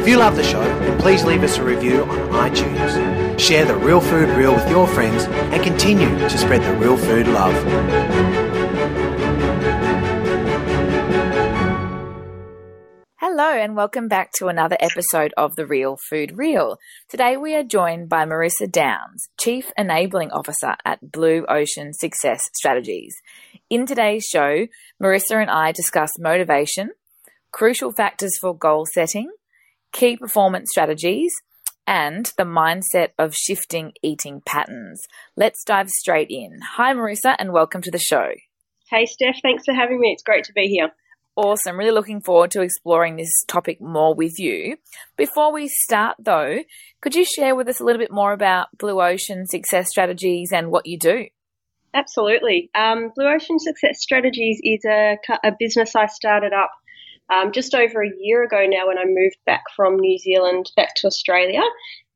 If you love the show, then please leave us a review on iTunes. Share the Real Food Reel with your friends and continue to spread the real food love. Hello, and welcome back to another episode of The Real Food Reel. Today we are joined by Marissa Downes, Chief Enabling Officer at Blue Ocean Success Strategies. In today's show, Marissa and I discuss motivation, crucial factors for goal setting, key performance strategies, and the mindset of shifting eating patterns. Let's dive straight in. Hi, Marissa, and welcome to the show. Hey, Steph, thanks for having me. It's great to be here. Awesome. Really looking forward to exploring this topic more with you. Before we start, though, could you share with us a little bit more about Blue Ocean Success Strategies and what you do? Absolutely. Um, Blue Ocean Success Strategies is a, a business I started up um, just over a year ago now when I moved back from New Zealand back to Australia.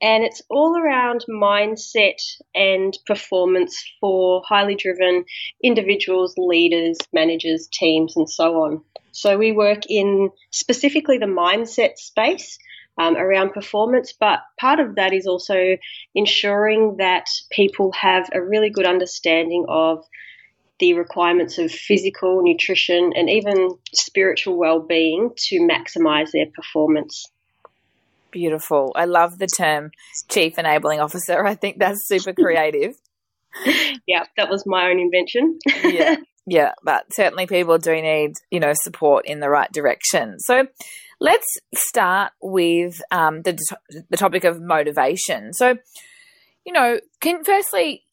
And it's all around mindset and performance for highly driven individuals, leaders, managers, teams, and so on. So we work in specifically the mindset space. Um, around performance, but part of that is also ensuring that people have a really good understanding of the requirements of physical, nutrition, and even spiritual well-being to maximize their performance. Beautiful. I love the term chief enabling officer. I think that's super creative. yeah, that was my own invention. yeah. Yeah, but certainly people do need, you know, support in the right direction. So let's start with um, the, the topic of motivation. So, you know, can firstly,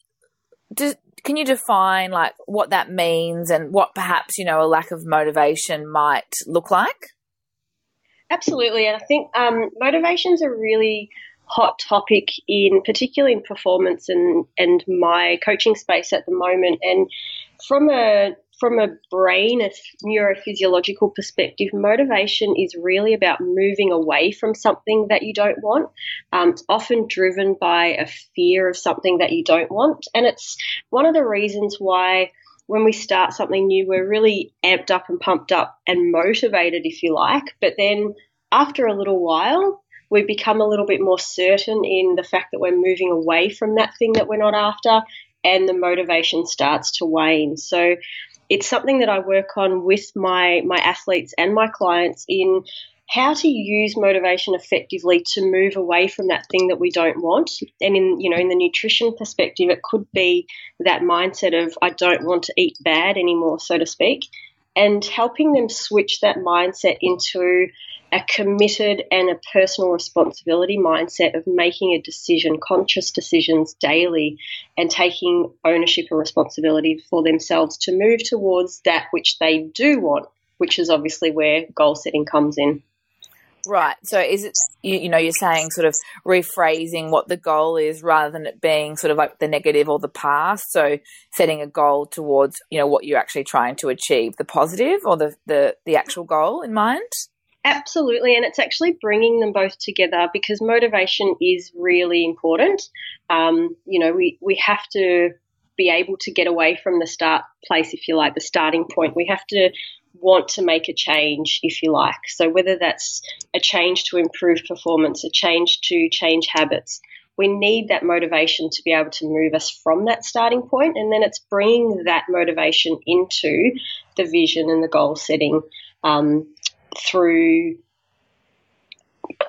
do, can you define like what that means and what perhaps you know a lack of motivation might look like? Absolutely and i think um, motivation is a really hot topic in particularly in performance and and my coaching space at the moment and from a from a brain, a neurophysiological perspective, motivation is really about moving away from something that you don't want. Um, it's often driven by a fear of something that you don't want. And it's one of the reasons why when we start something new, we're really amped up and pumped up and motivated, if you like. But then after a little while, we become a little bit more certain in the fact that we're moving away from that thing that we're not after and the motivation starts to wane. So it's something that I work on with my my athletes and my clients in how to use motivation effectively to move away from that thing that we don't want and in you know in the nutrition perspective it could be that mindset of I don't want to eat bad anymore so to speak and helping them switch that mindset into a committed and a personal responsibility mindset of making a decision, conscious decisions daily, and taking ownership and responsibility for themselves to move towards that which they do want, which is obviously where goal setting comes in. Right. So is it you, you, know you're saying sort of rephrasing what the goal is rather than it being sort of like the negative or the past. So setting a goal towards you know what you're actually trying to achieve, the positive or the the, the actual goal in mind. Absolutely, and it's actually bringing them both together because motivation is really important. Um, you know, we we have to be able to get away from the start place, if you like, the starting point. We have to want to make a change, if you like. So whether that's a change to improve performance, a change to change habits, we need that motivation to be able to move us from that starting point, and then it's bringing that motivation into the vision and the goal setting. Um, through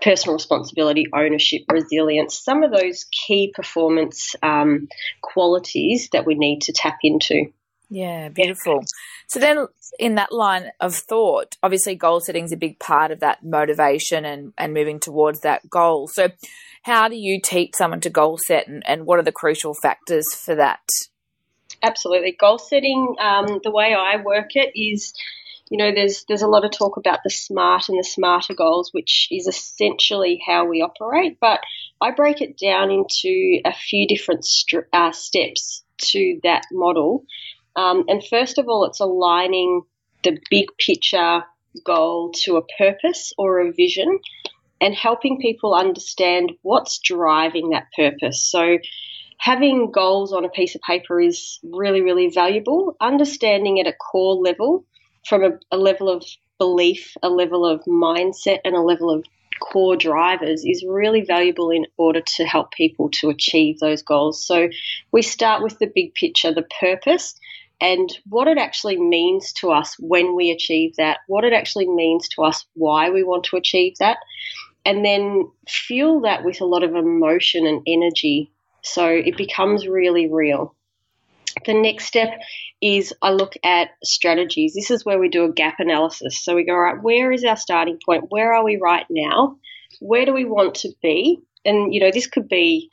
personal responsibility, ownership, resilience, some of those key performance um, qualities that we need to tap into. Yeah, beautiful. So then, in that line of thought, obviously, goal setting is a big part of that motivation and, and moving towards that goal. So, how do you teach someone to goal set, and, and what are the crucial factors for that? Absolutely, goal setting. Um, the way I work it is you know, there's there's a lot of talk about the smart and the smarter goals, which is essentially how we operate. But I break it down into a few different uh, steps to that model. Um, and first of all, it's aligning the big picture goal to a purpose or a vision and helping people understand what's driving that purpose. So, having goals on a piece of paper is really, really valuable. Understanding at a core level, from a, a level of belief, a level of mindset, and a level of core drivers is really valuable in order to help people to achieve those goals. So we start with the big picture, the purpose, and what it actually means to us when we achieve that, what it actually means to us, why we want to achieve that, and then fuel that with a lot of emotion and energy so it becomes really real. The next step is I look at strategies. This is where we do a gap analysis. So we go, right, where is our starting point? Where are we right now? Where do we want to be? And, you know, this could be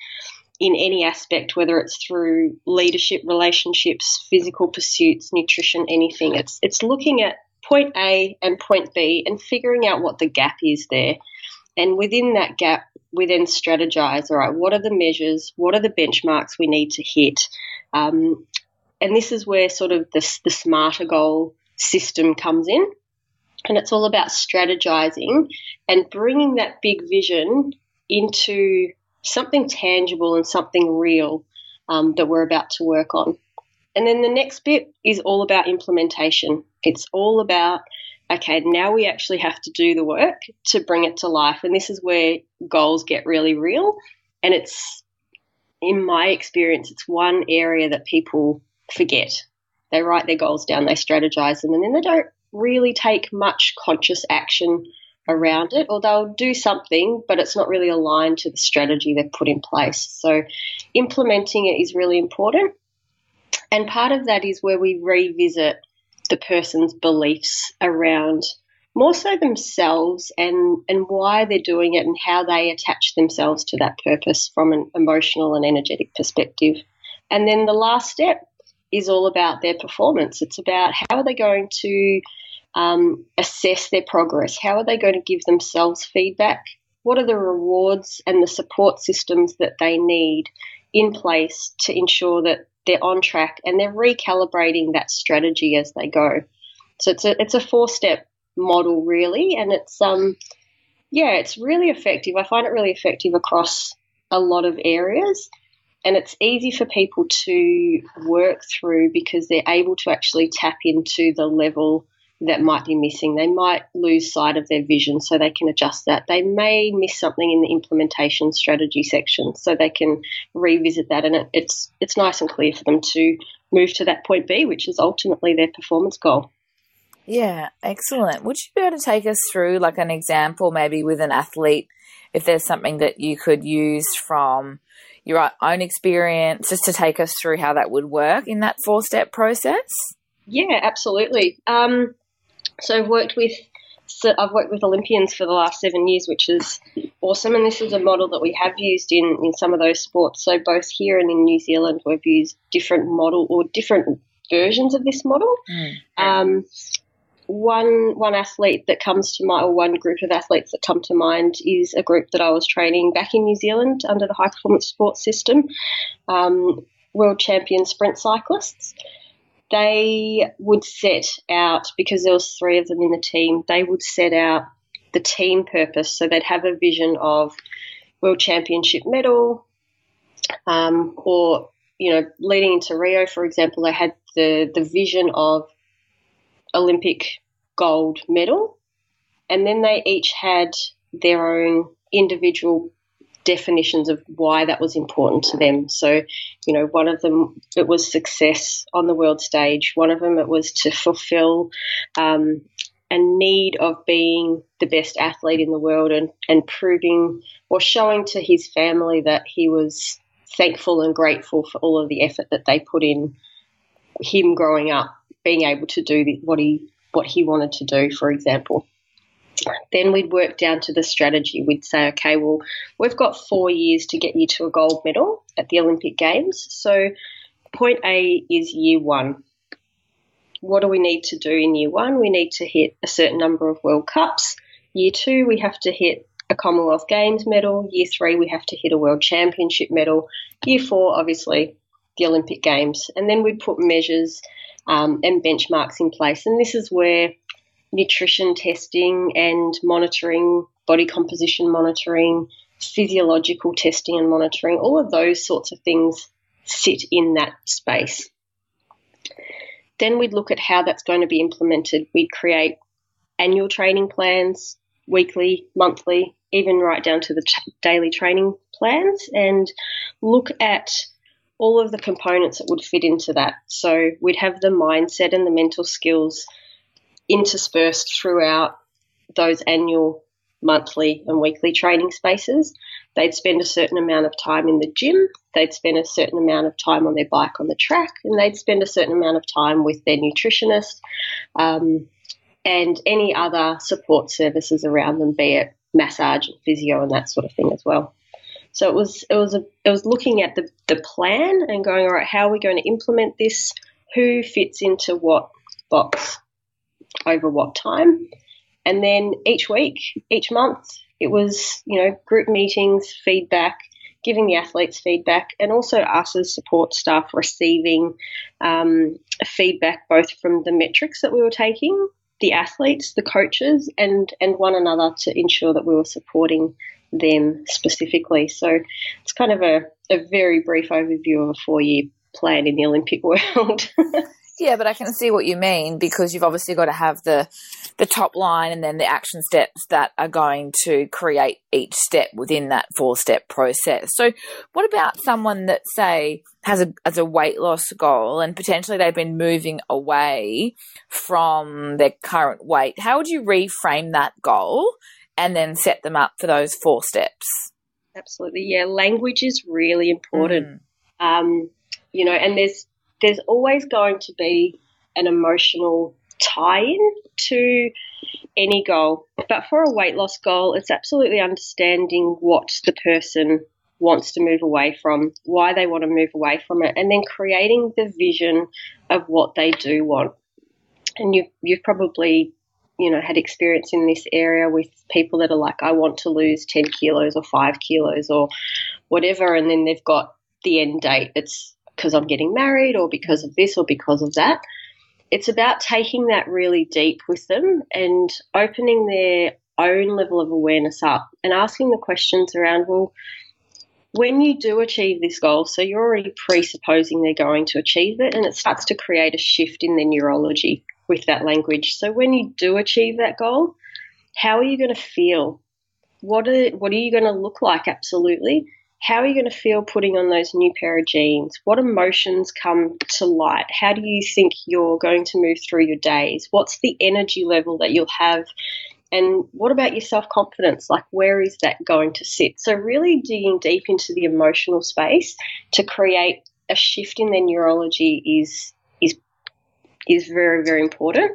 in any aspect, whether it's through leadership, relationships, physical pursuits, nutrition, anything. It's it's looking at point A and point B and figuring out what the gap is there. And within that gap, we then strategize. All right, what are the measures? What are the benchmarks we need to hit? Um, and this is where sort of the, the smarter goal system comes in. And it's all about strategizing and bringing that big vision into something tangible and something real um, that we're about to work on. And then the next bit is all about implementation. It's all about, okay, now we actually have to do the work to bring it to life. And this is where goals get really real. And it's, in my experience, it's one area that people forget. They write their goals down, they strategize them, and then they don't really take much conscious action around it, or they'll do something, but it's not really aligned to the strategy they've put in place. So, implementing it is really important. And part of that is where we revisit the person's beliefs around more so themselves and, and why they're doing it and how they attach themselves to that purpose from an emotional and energetic perspective. And then the last step is all about their performance. It's about how are they going to um, assess their progress? How are they going to give themselves feedback? What are the rewards and the support systems that they need in place to ensure that they're on track and they're recalibrating that strategy as they go? So it's a it's a four step model really, and it's um yeah it's really effective. I find it really effective across a lot of areas and it's easy for people to work through because they're able to actually tap into the level that might be missing. They might lose sight of their vision, so they can adjust that. They may miss something in the implementation strategy section, so they can revisit that, and it, it's it's nice and clear for them to move to that point B, which is ultimately their performance goal. Yeah, excellent. Would you be able to take us through like an example, maybe with an athlete, if there's something that you could use from your own experience, just to take us through how that would work in that four step process? Yeah, absolutely. Um, so I've worked with so I've worked with Olympians for the last seven years, which is awesome. And this is a model that we have used in, in some of those sports. So both here and in New Zealand, we've used different model or different versions of this model. Mm. Um, one one athlete that comes to mind, or one group of athletes that come to mind, is a group that I was training back in New Zealand under the high performance sports system, um, world champion sprint cyclists. They would set out because there was three of them in the team. They would set out the team purpose, so they'd have a vision of world championship medal, um, or you know, leading into Rio, for example, they had the the vision of Olympic gold medal. And then they each had their own individual definitions of why that was important to them. So, you know, one of them it was success on the world stage. One of them it was to fulfill um, a need of being the best athlete in the world and, and proving or showing to his family that he was thankful and grateful for all of the effort that they put in him growing up being able to do what he what he wanted to do, for example. Then we'd work down to the strategy. We'd say, okay, well, we've got four years to get you to a gold medal at the Olympic Games. So, point A is year one. What do we need to do in year one? We need to hit a certain number of World Cups. Year two, we have to hit a Commonwealth Games medal. Year three, we have to hit a World Championship medal. Year four, obviously, the Olympic Games. And then we'd put measures um, and benchmarks in place. And this is where nutrition testing and monitoring, body composition monitoring, physiological testing and monitoring, all of those sorts of things sit in that space. Then we'd look at how that's going to be implemented. We'd create annual training plans, weekly, monthly, even right down to the t- daily training plans, and look at all of the components that would fit into that. So we'd have the mindset and the mental skills interspersed throughout those annual, monthly, and weekly training spaces. They'd spend a certain amount of time in the gym, they'd spend a certain amount of time on their bike on the track, and they'd spend a certain amount of time with their nutritionist um, and any other support services around them, be it massage and physio and that sort of thing as well. So it was it was a, it was looking at the, the plan and going, all right, how are we going to implement this? Who fits into what box over what time? And then each week, each month, it was, you know, group meetings, feedback, giving the athletes feedback, and also us as support staff receiving um, feedback both from the metrics that we were taking, the athletes, the coaches, and and one another to ensure that we were supporting them specifically. So it's kind of a, a very brief overview of a four year plan in the Olympic world. Yeah, but I can see what you mean because you've obviously got to have the the top line and then the action steps that are going to create each step within that four step process. So, what about someone that say has a as a weight loss goal and potentially they've been moving away from their current weight? How would you reframe that goal and then set them up for those four steps? Absolutely, yeah. Language is really important. Mm. Um, you know, and there's there's always going to be an emotional tie in to any goal. But for a weight loss goal, it's absolutely understanding what the person wants to move away from, why they want to move away from it, and then creating the vision of what they do want. And you've, you've probably you know had experience in this area with people that are like I want to lose 10 kilos or 5 kilos or whatever and then they've got the end date it's because I'm getting married or because of this or because of that. It's about taking that really deep with them and opening their own level of awareness up and asking the questions around, well, when you do achieve this goal, so you're already presupposing they're going to achieve it, and it starts to create a shift in their neurology with that language. So when you do achieve that goal, how are you going to feel? What are, what are you going to look like? Absolutely how are you going to feel putting on those new pair of jeans? What emotions come to light? How do you think you're going to move through your days? What's the energy level that you'll have? And what about your self confidence? Like, where is that going to sit? So, really digging deep into the emotional space to create a shift in their neurology is is is very very important.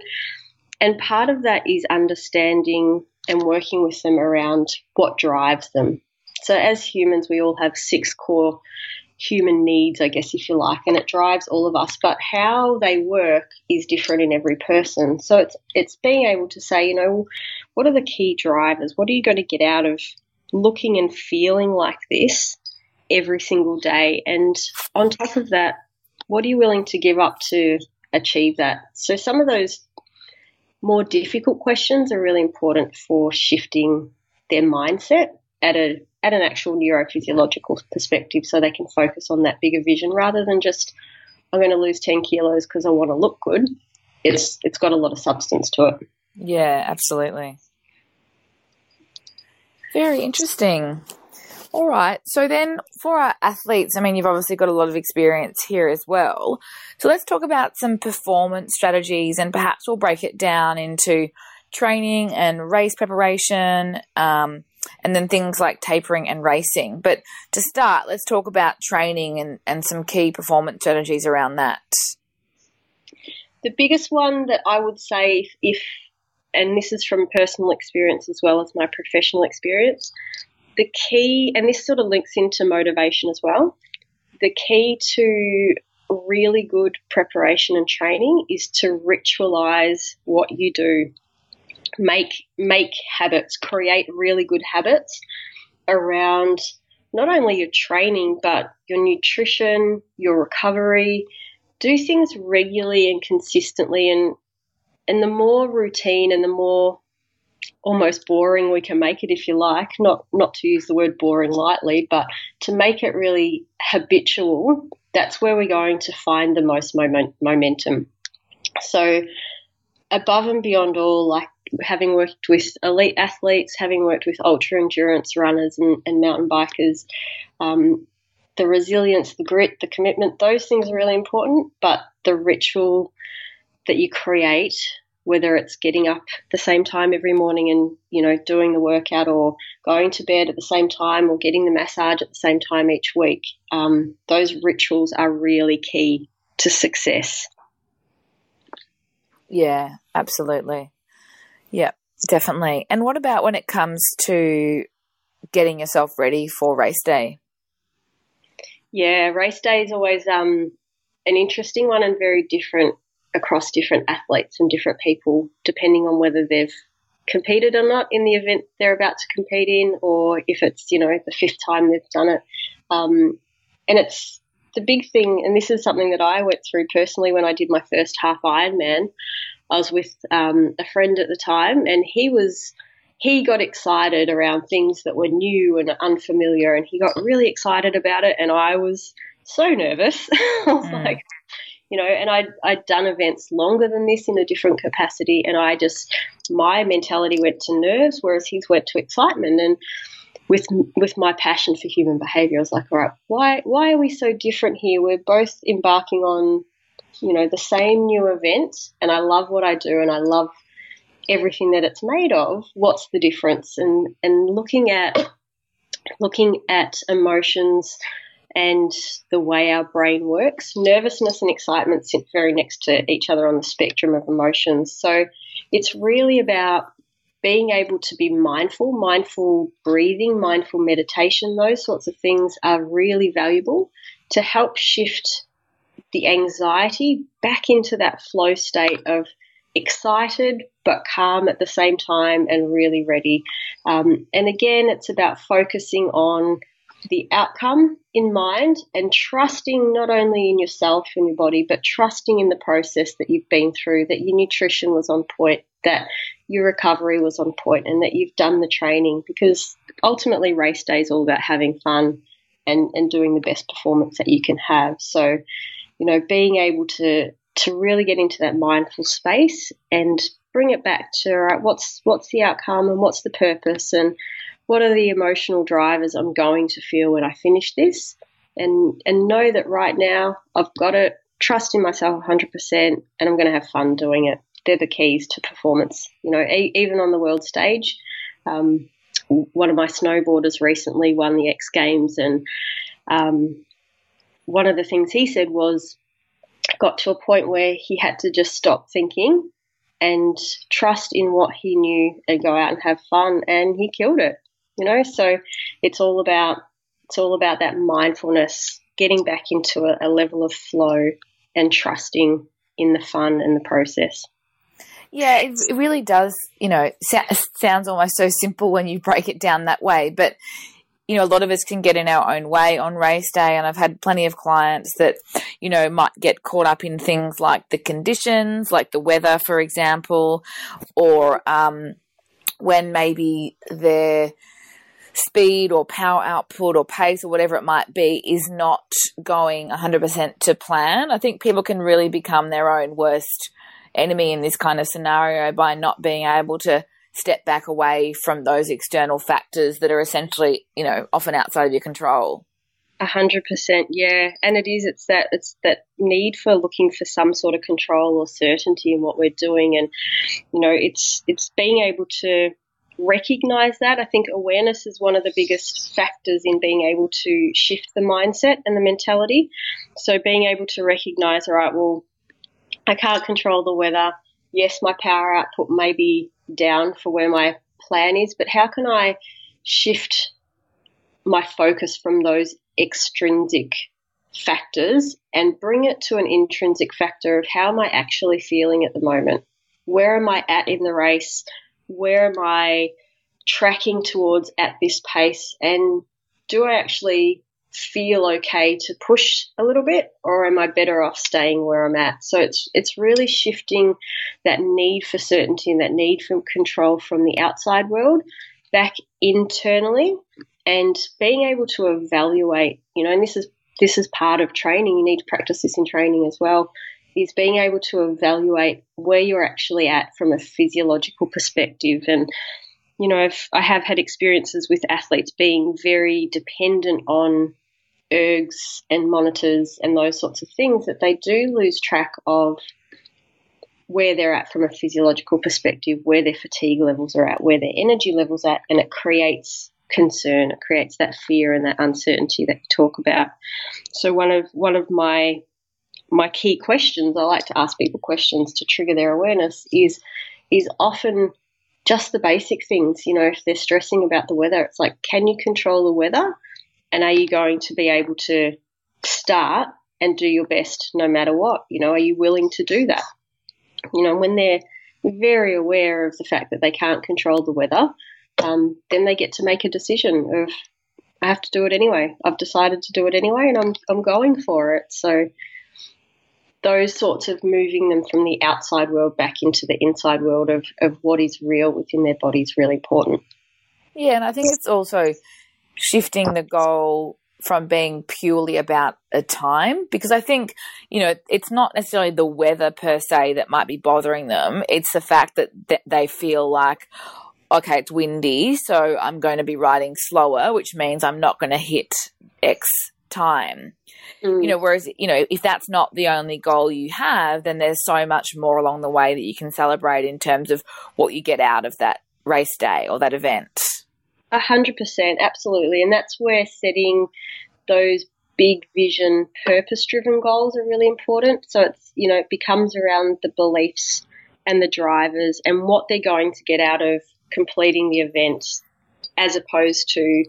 And part of that is understanding and working with them around what drives them. So, as humans, we all have six core human needs, I guess, if you like, and it drives all of us. But how they work is different in every person. So it's it's being able to say, you know, what are the key drivers? What are you going to get out of looking and feeling like this every single day? And on top of that, what are you willing to give up to achieve that? So some of those more difficult questions are really important for shifting their mindset at a at an actual neurophysiological perspective so they can focus on that bigger vision rather than just I'm going to lose 10 kilos because I want to look good. It's it's got a lot of substance to it. Yeah, absolutely. Very interesting. All right. So then for our athletes, I mean, you've obviously got a lot of experience here as well. So let's talk about some performance strategies and perhaps we'll break it down into training and race preparation, um, and then things like tapering and racing. But to start, let's talk about training and, and some key performance strategies around that. The biggest one that I would say, if, and this is from personal experience as well as my professional experience, the key, and this sort of links into motivation as well, the key to really good preparation and training is to ritualize what you do make make habits, create really good habits around not only your training but your nutrition, your recovery. Do things regularly and consistently, and and the more routine and the more almost boring we can make it if you like not not to use the word boring lightly but to make it really habitual that's where we're going to find the most moment, momentum so above and beyond all like having worked with elite athletes having worked with ultra endurance runners and, and mountain bikers um, the resilience the grit the commitment those things are really important but the ritual that you create whether it's getting up the same time every morning and you know doing the workout or going to bed at the same time or getting the massage at the same time each week um, those rituals are really key to success. Yeah absolutely yeah definitely and what about when it comes to getting yourself ready for race day yeah race day is always um, an interesting one and very different across different athletes and different people, depending on whether they've competed or not in the event they're about to compete in, or if it's you know the fifth time they've done it. Um, and it's the big thing, and this is something that I went through personally when I did my first half Ironman. I was with um, a friend at the time, and he was he got excited around things that were new and unfamiliar, and he got really excited about it, and I was so nervous. I was mm. like, you know, and I'd, I'd done events longer than this in a different capacity, and I just, my mentality went to nerves, whereas his went to excitement. And with with my passion for human behavior, I was like, all right, why why are we so different here? We're both embarking on, you know, the same new event, and I love what I do, and I love everything that it's made of. What's the difference? And and looking at looking at emotions and the way our brain works. Nervousness and excitement sit very next to each other on the spectrum of emotions. So it's really about being able to be mindful, mindful breathing, mindful meditation, those sorts of things are really valuable to help shift the anxiety back into that flow state of excited but calm at the same time and really ready. Um, and again, it's about focusing on the outcome in mind and trusting not only in yourself and your body, but trusting in the process that you've been through, that your nutrition was on point, that your recovery was on point, and that you've done the training. Because ultimately, race day is all about having fun and, and doing the best performance that you can have. So, you know, being able to to really get into that mindful space and bring it back to what's what's the outcome and what's the purpose and what are the emotional drivers I'm going to feel when I finish this, and and know that right now I've got it. Trust in myself 100%, and I'm going to have fun doing it. They're the keys to performance. You know, e- even on the world stage. Um, one of my snowboarders recently won the X Games, and um, one of the things he said was got to a point where he had to just stop thinking and trust in what he knew and go out and have fun, and he killed it you know so it's all about it's all about that mindfulness getting back into a, a level of flow and trusting in the fun and the process yeah, it, it really does. You know, sounds almost so simple when you break it down that way. But you know, a lot of us can get in our own way on race day, and I've had plenty of clients that you know might get caught up in things like the conditions, like the weather, for example, or um, when maybe they're speed or power output or pace or whatever it might be is not going 100% to plan. I think people can really become their own worst enemy in this kind of scenario by not being able to step back away from those external factors that are essentially, you know, often outside of your control. A hundred percent, yeah, and it is. It's that it's that need for looking for some sort of control or certainty in what we're doing, and you know, it's it's being able to recognize that. I think awareness is one of the biggest factors in being able to shift the mindset and the mentality. So being able to recognize, all right, well, I can't control the weather. Yes, my power output may be down for where my plan is, but how can I shift my focus from those extrinsic factors and bring it to an intrinsic factor of how am I actually feeling at the moment? Where am I at in the race? where am I tracking towards at this pace? And do I actually feel okay to push a little bit or am I better off staying where I'm at? So it's it's really shifting that need for certainty and that need for control from the outside world back internally and being able to evaluate, you know, and this is this is part of training, you need to practice this in training as well, is being able to evaluate where you're actually at from a physiological perspective and you know, if I have had experiences with athletes being very dependent on ergs and monitors and those sorts of things that they do lose track of where they're at from a physiological perspective, where their fatigue levels are at, where their energy levels at, and it creates concern. It creates that fear and that uncertainty that you talk about. So one of one of my my key questions, I like to ask people questions to trigger their awareness, is is often just the basic things. You know, if they're stressing about the weather, it's like, can you control the weather? And are you going to be able to start and do your best no matter what? You know, are you willing to do that? You know, when they're very aware of the fact that they can't control the weather, um, then they get to make a decision of I have to do it anyway. I've decided to do it anyway, and I'm I'm going for it. So those sorts of moving them from the outside world back into the inside world of, of what is real within their body is really important. Yeah, and I think it's also shifting the goal from being purely about a time because I think, you know, it's not necessarily the weather per se that might be bothering them. It's the fact that th- they feel like, okay, it's windy, so I'm going to be riding slower, which means I'm not going to hit X time. Mm. You know, whereas, you know, if that's not the only goal you have, then there's so much more along the way that you can celebrate in terms of what you get out of that race day or that event. Hundred percent, absolutely, and that's where setting those big vision, purpose-driven goals are really important. So it's you know it becomes around the beliefs and the drivers and what they're going to get out of completing the event, as opposed to,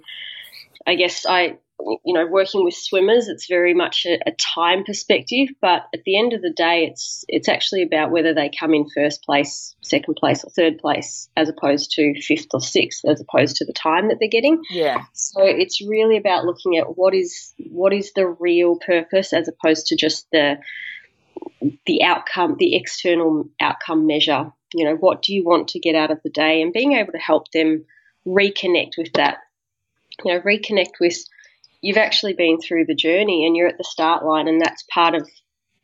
I guess I you know, working with swimmers, it's very much a, a, time perspective. But at the end of the day, it's it's actually about whether they come in first place, second place, or third place, as opposed to fifth or sixth, as opposed to the time that they're getting. Yeah. So it's really about looking at what is what is the real purpose, as opposed to just the the outcome, the external outcome measure. You know, what do you want to get out of the day, and being able to help them reconnect with that. You know, reconnect with you've actually been through the journey and you're at the start line, and that's part of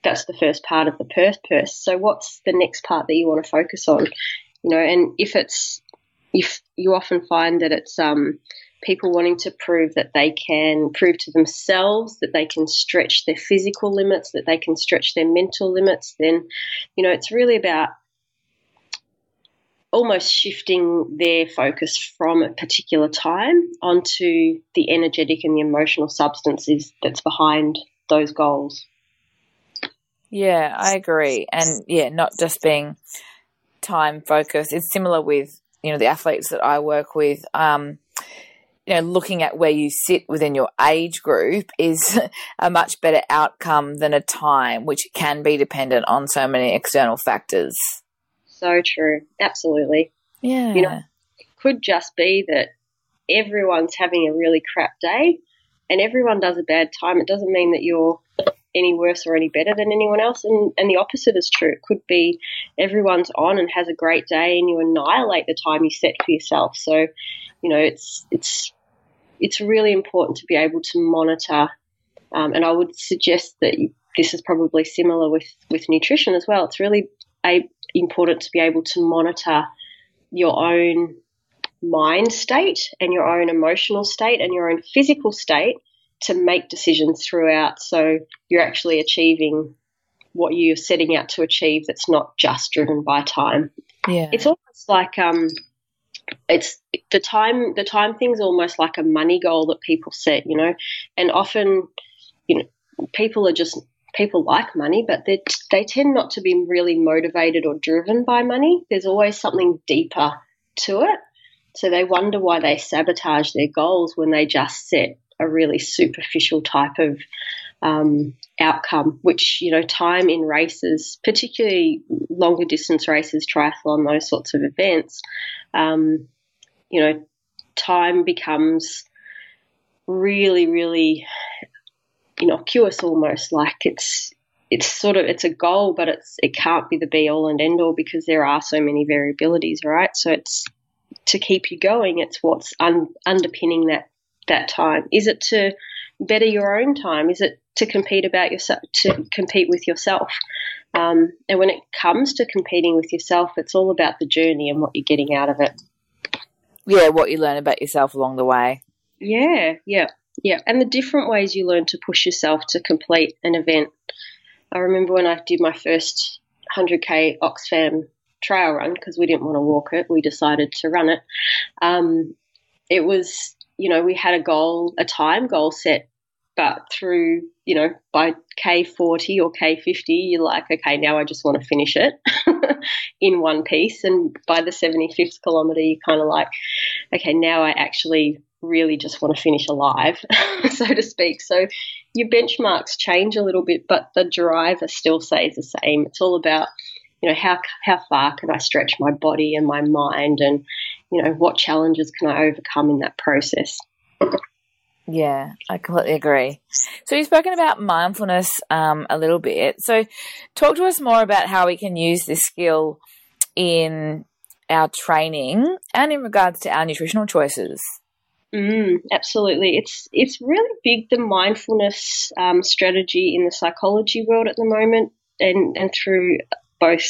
that's the first part of the purpose. So, what's the next part that you want to focus on? You know, and if it's if you often find that it's um, people wanting to prove that they can prove to themselves that they can stretch their physical limits, that they can stretch their mental limits, then you know it's really about almost shifting their focus from a particular time onto the energetic and the emotional substances that's behind those goals. Yeah, I agree. And yeah, not just being time focused. It's similar with, you know, the athletes that I work with. Um, you know, looking at where you sit within your age group is a much better outcome than a time, which can be dependent on so many external factors so true. Absolutely. Yeah. You know, it could just be that everyone's having a really crap day and everyone does a bad time. It doesn't mean that you're any worse or any better than anyone else. And, and the opposite is true. It could be everyone's on and has a great day and you annihilate the time you set for yourself. So, you know, it's, it's, it's really important to be able to monitor. Um, and I would suggest that this is probably similar with, with nutrition as well. It's really a, important to be able to monitor your own mind state and your own emotional state and your own physical state to make decisions throughout so you're actually achieving what you're setting out to achieve that's not just driven by time. Yeah. It's almost like um it's the time the time thing's almost like a money goal that people set, you know. And often, you know, people are just people like money, but they they tend not to be really motivated or driven by money. There's always something deeper to it. So they wonder why they sabotage their goals when they just set a really superficial type of um, outcome, which, you know, time in races, particularly longer distance races, triathlon, those sorts of events, um, you know, time becomes really, really innocuous almost like it's it's sort of it's a goal but it's it can't be the be all and end all because there are so many variabilities right? So it's to keep you going it's what's un, underpinning that that time. Is it to better your own time? Is it to compete about yourself to compete with yourself? Um, and when it comes to competing with yourself it's all about the journey and what you're getting out of it. Yeah what you learn about yourself along the way. Yeah yeah yeah and the different ways you learn to push yourself to complete an event. I remember when i did my first 100k oxfam trail run because we didn't want to walk it we decided to run it. Um, it was you know we had a goal a time goal set but through, you know, by K40 or K50, you're like, okay, now I just want to finish it in one piece. And by the 75th kilometre, you're kind of like, okay, now I actually really just want to finish alive, so to speak. So your benchmarks change a little bit, but the driver still stays the same. It's all about, you know, how, how far can I stretch my body and my mind and, you know, what challenges can I overcome in that process? Yeah, I completely agree. So you've spoken about mindfulness um, a little bit. So talk to us more about how we can use this skill in our training and in regards to our nutritional choices. Mm, absolutely, it's it's really big the mindfulness um, strategy in the psychology world at the moment, and and through both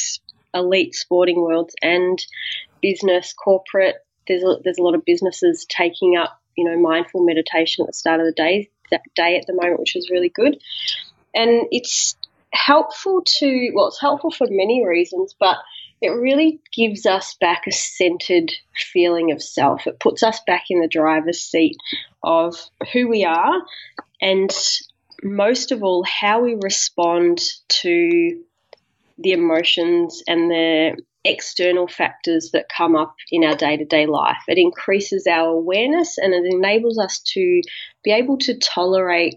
elite sporting worlds and business, corporate. There's a, there's a lot of businesses taking up you know, mindful meditation at the start of the day, that day at the moment, which is really good. And it's helpful to, well, it's helpful for many reasons, but it really gives us back a centered feeling of self. It puts us back in the driver's seat of who we are and most of all, how we respond to the emotions and the external factors that come up in our day to day life. It increases our awareness and it enables us to be able to tolerate,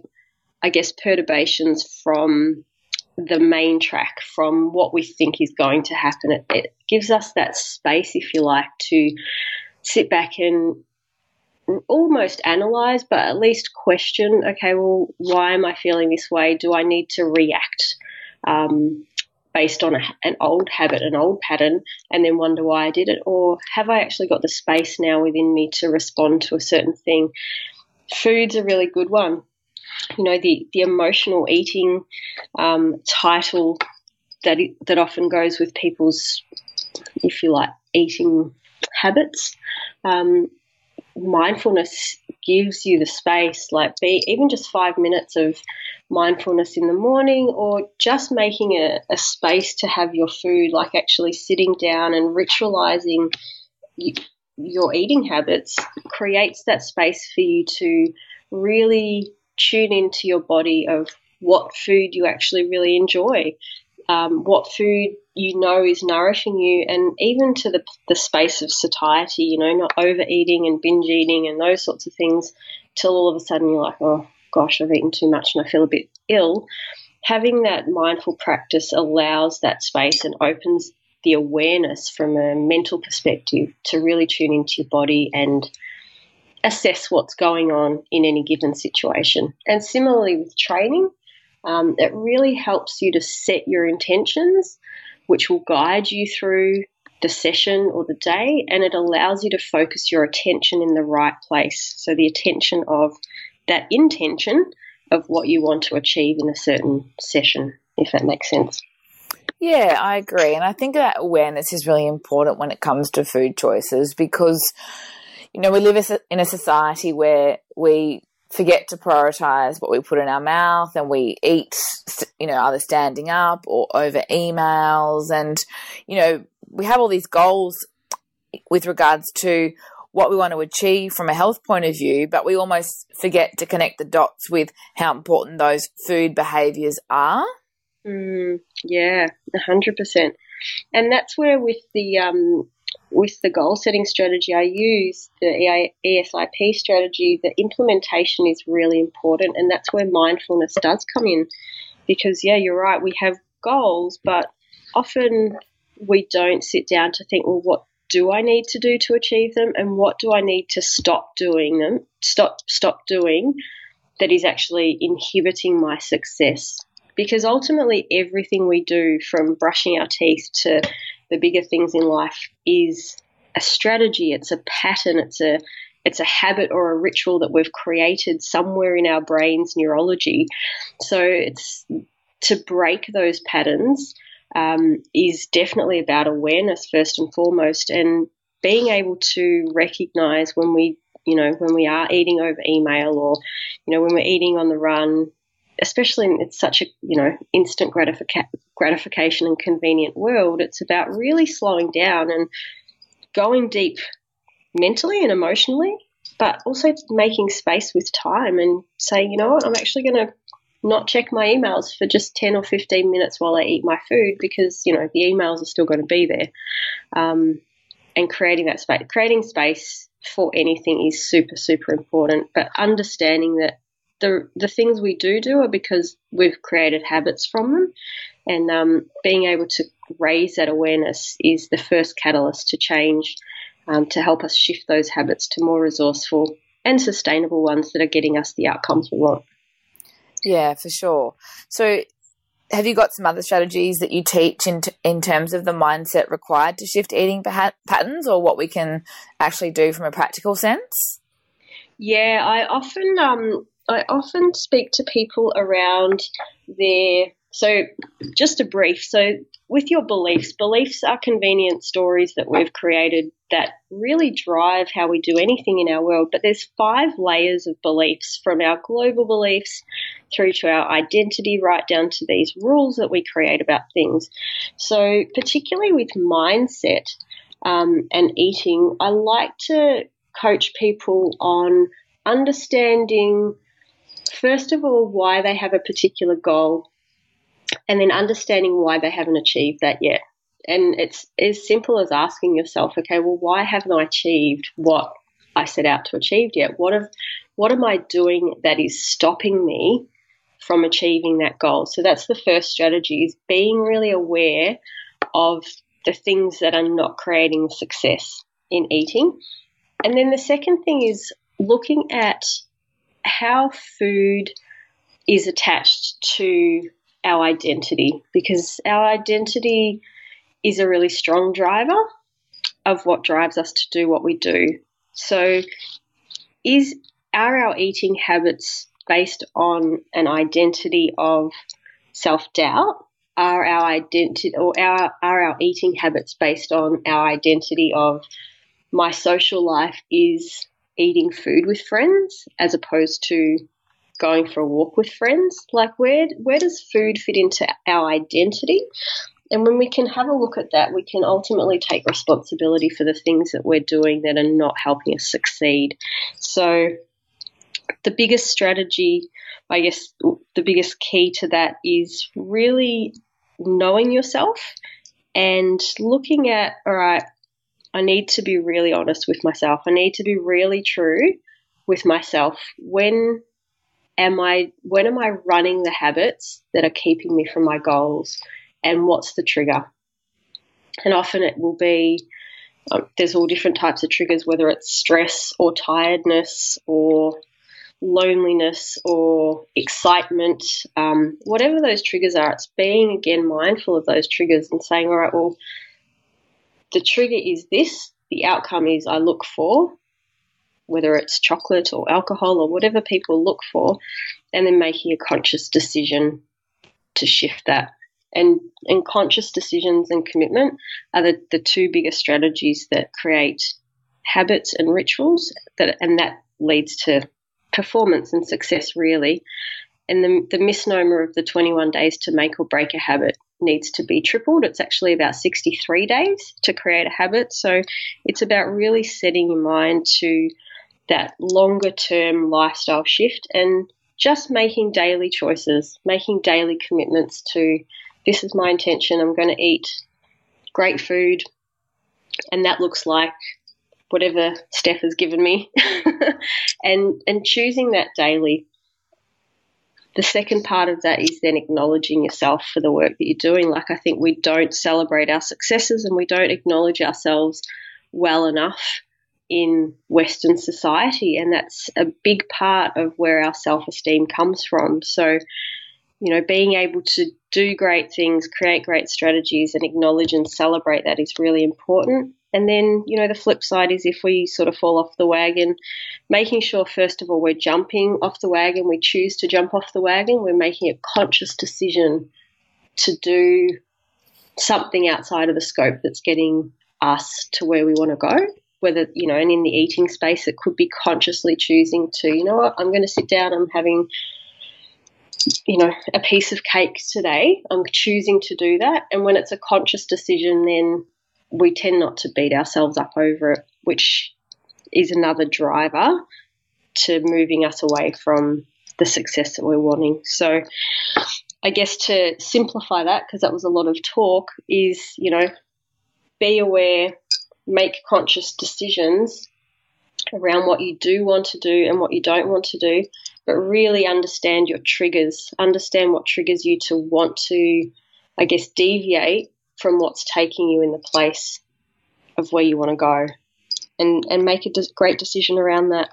I guess, perturbations from the main track, from what we think is going to happen. It, it gives us that space, if you like, to sit back and almost analyze, but at least question okay, well, why am I feeling this way? Do I need to react? Um, based on a, an old habit, an old pattern, and then wonder why I did it? Or have I actually got the space now within me to respond to a certain thing? Food's a really good one. You know, the, the emotional eating um, title that, it, that often goes with people's, if you like, eating habits. Um, mindfulness gives you the space, like be even just five minutes of mindfulness in the morning or just making a, a space to have your food, like actually sitting down and ritualizing your eating habits creates that space for you to really tune into your body of what food you actually really enjoy, um, what food you know is nourishing you, and even to the, the space of satiety, you know, not overeating and binge eating and those sorts of things, till all of a sudden you're like, oh gosh, I've eaten too much and I feel a bit ill. Having that mindful practice allows that space and opens the awareness from a mental perspective to really tune into your body and assess what's going on in any given situation. And similarly with training, um, it really helps you to set your intentions which will guide you through the session or the day, and it allows you to focus your attention in the right place. So, the attention of that intention of what you want to achieve in a certain session, if that makes sense. Yeah, I agree. And I think that awareness is really important when it comes to food choices because, you know, we live in a society where we forget to prioritize what we put in our mouth and we eat, you know, either standing up or over emails. And, you know, we have all these goals with regards to what we want to achieve from a health point of view, but we almost forget to connect the dots with how important those food behaviors are. Mm, yeah, 100%. And that's where, with the, um, with the goal setting strategy I use, the ESIP strategy, the implementation is really important, and that's where mindfulness does come in. Because, yeah, you're right, we have goals, but often we don't sit down to think, well, what do I need to do to achieve them, and what do I need to stop doing them, stop stop doing that is actually inhibiting my success. Because ultimately, everything we do, from brushing our teeth to the bigger things in life, is a strategy. It's a pattern. It's a it's a habit or a ritual that we've created somewhere in our brain's neurology. So it's to break those patterns um, is definitely about awareness first and foremost, and being able to recognize when we you know, when we are eating over email or, you know, when we're eating on the run, especially it's such a, you know, instant gratifica- gratification and convenient world, it's about really slowing down and going deep mentally and emotionally, but also making space with time and saying, you know what, I'm actually going to not check my emails for just 10 or 15 minutes while I eat my food because, you know, the emails are still going to be there. Um, and creating that space, creating space for anything is super, super important. But understanding that the the things we do do are because we've created habits from them, and um, being able to raise that awareness is the first catalyst to change, um, to help us shift those habits to more resourceful and sustainable ones that are getting us the outcomes we want. Yeah, for sure. So have you got some other strategies that you teach in, t- in terms of the mindset required to shift eating patterns or what we can actually do from a practical sense? Yeah, I often um, I often speak to people around their so just a brief. So with your beliefs, beliefs are convenient stories that we've created that really drive how we do anything in our world. But there's five layers of beliefs from our global beliefs through to our identity, right down to these rules that we create about things. So, particularly with mindset um, and eating, I like to coach people on understanding, first of all, why they have a particular goal and then understanding why they haven't achieved that yet. And it's as simple as asking yourself, okay, well, why haven't I achieved what I set out to achieve yet? What have, what am I doing that is stopping me from achieving that goal? So that's the first strategy is being really aware of the things that are not creating success in eating. And then the second thing is looking at how food is attached to our identity because our identity is a really strong driver of what drives us to do what we do. So, is are our eating habits based on an identity of self doubt? Are our identity or our, are our eating habits based on our identity of my social life is eating food with friends as opposed to going for a walk with friends. Like where where does food fit into our identity? And when we can have a look at that, we can ultimately take responsibility for the things that we're doing that are not helping us succeed. So the biggest strategy, I guess the biggest key to that is really knowing yourself and looking at, all right, I need to be really honest with myself. I need to be really true with myself. When am I when am I running the habits that are keeping me from my goals and what's the trigger? And often it will be um, there's all different types of triggers, whether it's stress or tiredness or loneliness or excitement, um, whatever those triggers are, it's being again mindful of those triggers and saying, all right, well, the trigger is this, the outcome is I look for, whether it's chocolate or alcohol or whatever people look for, and then making a conscious decision to shift that. And, and conscious decisions and commitment are the, the two biggest strategies that create habits and rituals that and that leads to performance and success really. And the, the misnomer of the 21 days to make or break a habit needs to be tripled. It's actually about 63 days to create a habit. So it's about really setting your mind to that longer term lifestyle shift and just making daily choices, making daily commitments to this is my intention. I'm going to eat great food and that looks like whatever Steph has given me, and and choosing that daily. The second part of that is then acknowledging yourself for the work that you're doing. Like I think we don't celebrate our successes and we don't acknowledge ourselves well enough in Western society, and that's a big part of where our self esteem comes from. So, you know, being able to do great things, create great strategies, and acknowledge and celebrate that is really important. And then, you know, the flip side is if we sort of fall off the wagon, making sure, first of all, we're jumping off the wagon, we choose to jump off the wagon, we're making a conscious decision to do something outside of the scope that's getting us to where we want to go whether you know and in the eating space it could be consciously choosing to you know what i'm going to sit down i'm having you know a piece of cake today i'm choosing to do that and when it's a conscious decision then we tend not to beat ourselves up over it which is another driver to moving us away from the success that we're wanting. So i guess to simplify that because that was a lot of talk is you know be aware make conscious decisions around what you do want to do and what you don't want to do, but really understand your triggers, understand what triggers you to want to, I guess, deviate from what's taking you in the place of where you want to go and, and make a great decision around that.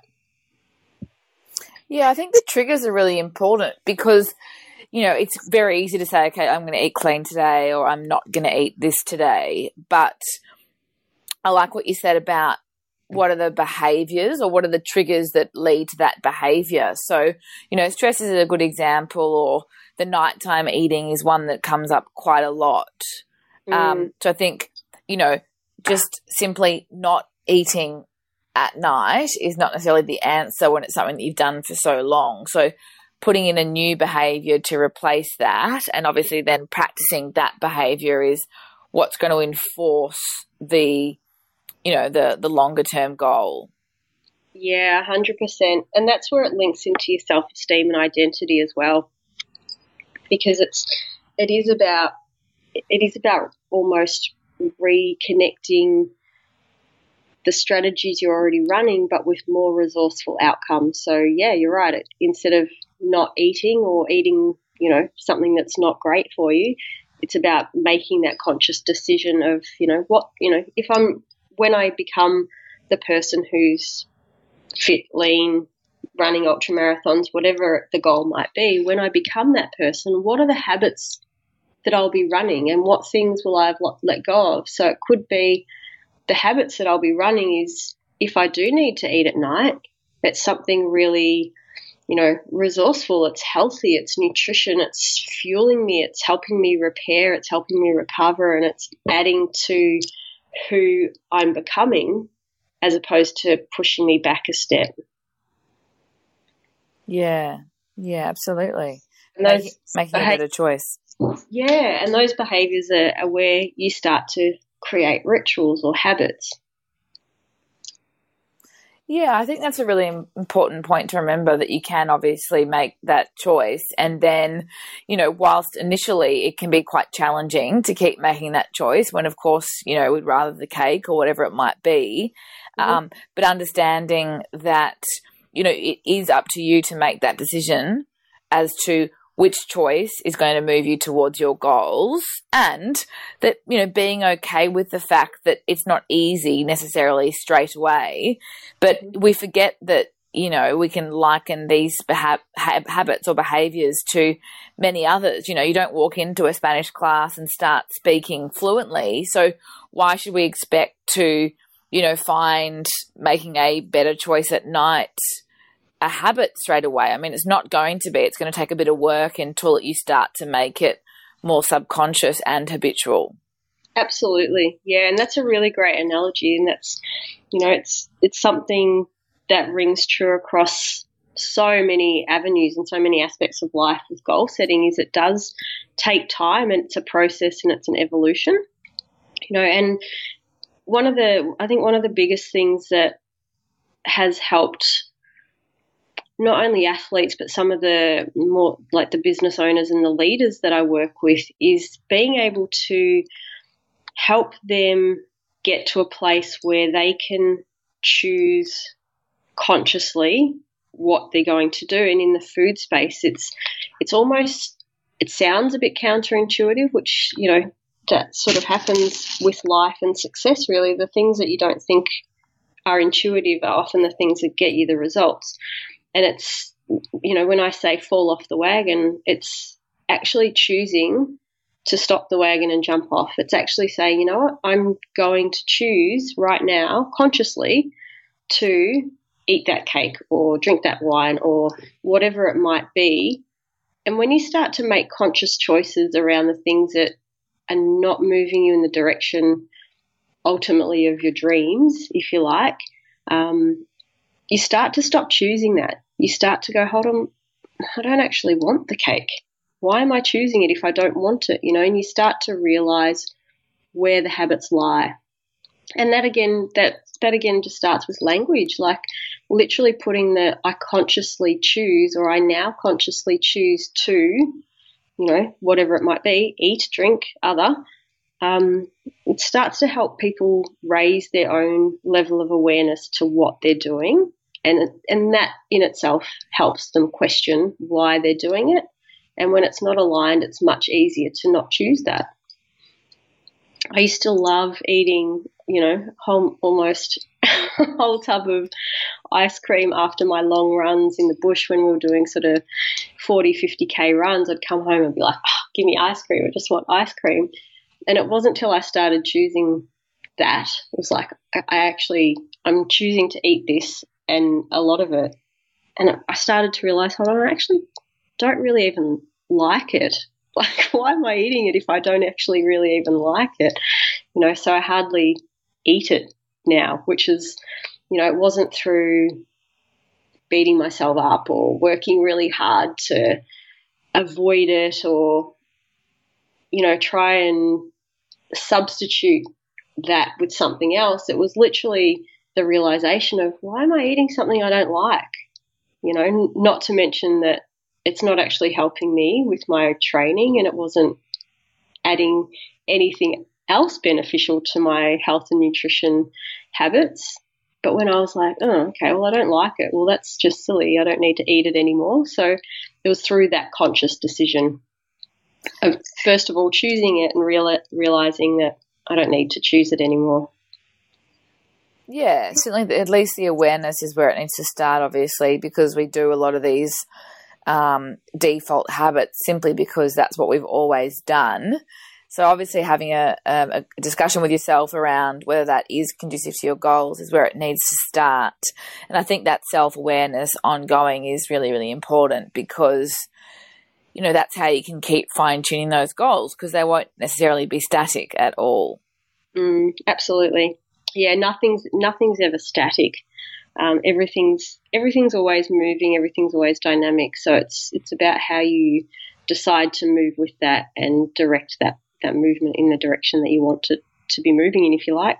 Yeah, I think the triggers are really important because, you know, it's very easy to say, okay, I'm going to eat clean today or I'm not going to eat this today. But I like what you said about what are the behaviors or what are the triggers that lead to that behavior. So, you know, stress is a good example, or the nighttime eating is one that comes up quite a lot. Um, mm. Um, so I think, you know, just simply not eating at night is not necessarily the answer when it's something that you've done for so long. So putting in a new behavior to replace that and obviously then practicing that behavior is what's going to enforce the you know the the longer term goal. Yeah 100% and that's where it links into your self-esteem and identity as well. Because it's it is about it is about almost reconnecting the strategies you're already running but with more resourceful outcomes. So yeah you're right. It, instead of not eating or eating you know something that's not great for you it's about making that conscious decision of you know what you know if i'm when I become the person who's fit, lean, running ultra marathons, whatever the goal might be, when I become that person, what are the habits that I'll be running and what things will I have let go of? So it could be the habits that I'll be running is if I do need to eat at night, it's something really, you know, resourceful, it's healthy, it's nutrition, it's fueling me, it's helping me repair, it's helping me recover, and it's adding to who I'm becoming as opposed to pushing me back a step. Yeah, yeah, absolutely. And those making, making a better choice. Yeah, and those behaviors are, are where you start to create rituals or habits. Yeah, I think that's a really important point to remember that you can obviously make that choice. And then, you know, whilst initially it can be quite challenging to keep making that choice when, of course, you know, we'd rather the cake or whatever it might be. Mm-hmm. Um, but understanding that, you know, it is up to you to make that decision as to which choice is going to move you towards your goals and that you know being okay with the fact that it's not easy necessarily straight away. But mm-hmm. we forget that you know we can liken these beha- habits or behaviors to many others. You know you don't walk into a spanish class and start speaking fluently. So why should we expect to you know find making a better choice at night a habit straight away. I mean, it's not going to be. It's going to take a bit of work until you start to make it more subconscious and habitual. Absolutely. Yeah, and that's a really great analogy and that's you know, it's it's something that rings true across so many avenues and so many aspects of life with goal setting is it does take time and it's a process and it's an evolution. You know, and one of the I think one of the biggest things that has helped not only athletes but some of the more like the business owners and the leaders that I work with is being able to help them get to a place where they can choose consciously what they're going to do. And in the food space, it's it's almost it sounds a bit counterintuitive, which you know that sort of happens with life and success. Really, the things that you don't think are intuitive are often the things that get you the results. And it's you know when I say fall off the wagon, it's actually choosing to stop the wagon and jump off. It's actually saying, you know what, I'm going to choose right now, consciously, to eat that cake or drink that wine or whatever it might be. And when you start to make conscious choices around the things that are not moving you in the direction ultimately of your dreams, if you like, um, you start to stop choosing that. You start to go, hold on, I don't actually want the cake. Why am I choosing it if I don't want it? You know, and you start to realize where the habits lie. And that again, that that again just starts with language, like literally putting the I consciously choose or I now consciously choose to, you know, whatever it might be, eat, drink, other. Um, it starts to help people raise their own level of awareness to what they're doing, and and that in itself helps them question why they're doing it. And when it's not aligned, it's much easier to not choose that. I used to love eating you know, whole, almost whole tub of ice cream after my long runs in the bush when we were doing sort of 40, 50k runs. I'd come home and be like, oh, give me ice cream. I just want ice cream. And it wasn't until I started choosing that, it was like, I actually, I'm choosing to eat this and a lot of it. And I started to realize, hold on, I actually don't really even like it. Like, why am I eating it if I don't actually really even like it? You know, so I hardly eat it now, which is, you know, it wasn't through beating myself up or working really hard to avoid it or, you know, try and substitute that with something else. It was literally the realization of why am I eating something I don't like? You know, not to mention that it's not actually helping me with my training and it wasn't adding anything else beneficial to my health and nutrition habits. But when I was like, oh, okay, well, I don't like it. Well, that's just silly. I don't need to eat it anymore. So it was through that conscious decision of, first of all, choosing it and real- realizing that I don't need to choose it anymore. Yeah, certainly, at least the awareness is where it needs to start, obviously, because we do a lot of these um, default habits simply because that's what we've always done. So obviously, having a, a, a, discussion with yourself around whether that is conducive to your goals is where it needs to start. And I think that self awareness ongoing is really, really important because you know that's how you can keep fine tuning those goals because they won't necessarily be static at all. Mm, absolutely, yeah. Nothing's nothing's ever static. Um, everything's everything's always moving. Everything's always dynamic. So it's it's about how you decide to move with that and direct that that movement in the direction that you want to, to be moving in, if you like.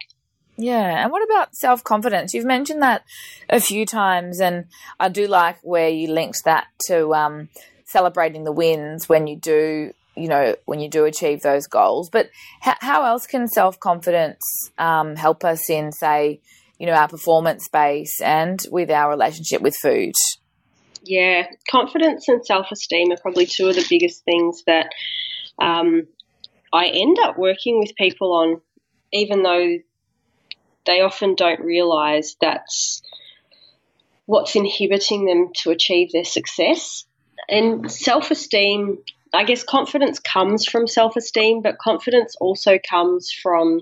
Yeah. And what about self confidence? You've mentioned that a few times, and I do like where you linked that to um, celebrating the wins when you do, you know, when you do achieve those goals. But h- how else can self confidence um, help us in, say, you know, our performance space and with our relationship with food? Yeah, confidence and self esteem are probably two of the biggest things that um, I end up working with people on, even though they often don't realize that's what's inhibiting them to achieve their success. And self esteem, I guess confidence comes from self esteem, but confidence also comes from.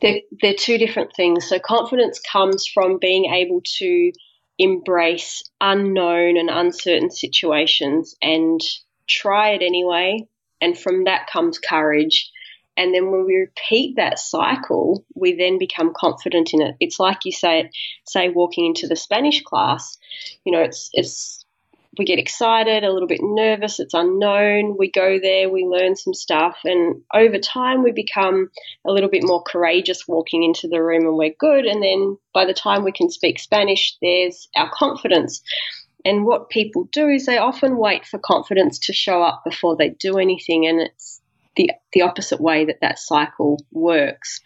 They're, they're two different things. So, confidence comes from being able to embrace unknown and uncertain situations and try it anyway, and from that comes courage. And then when we repeat that cycle, we then become confident in it. It's like you say, say walking into the Spanish class. You know, it's it's we get excited, a little bit nervous. It's unknown. We go there, we learn some stuff, and over time we become a little bit more courageous walking into the room, and we're good. And then by the time we can speak Spanish, there's our confidence. And what people do is they often wait for confidence to show up before they do anything, and it's the the opposite way that that cycle works.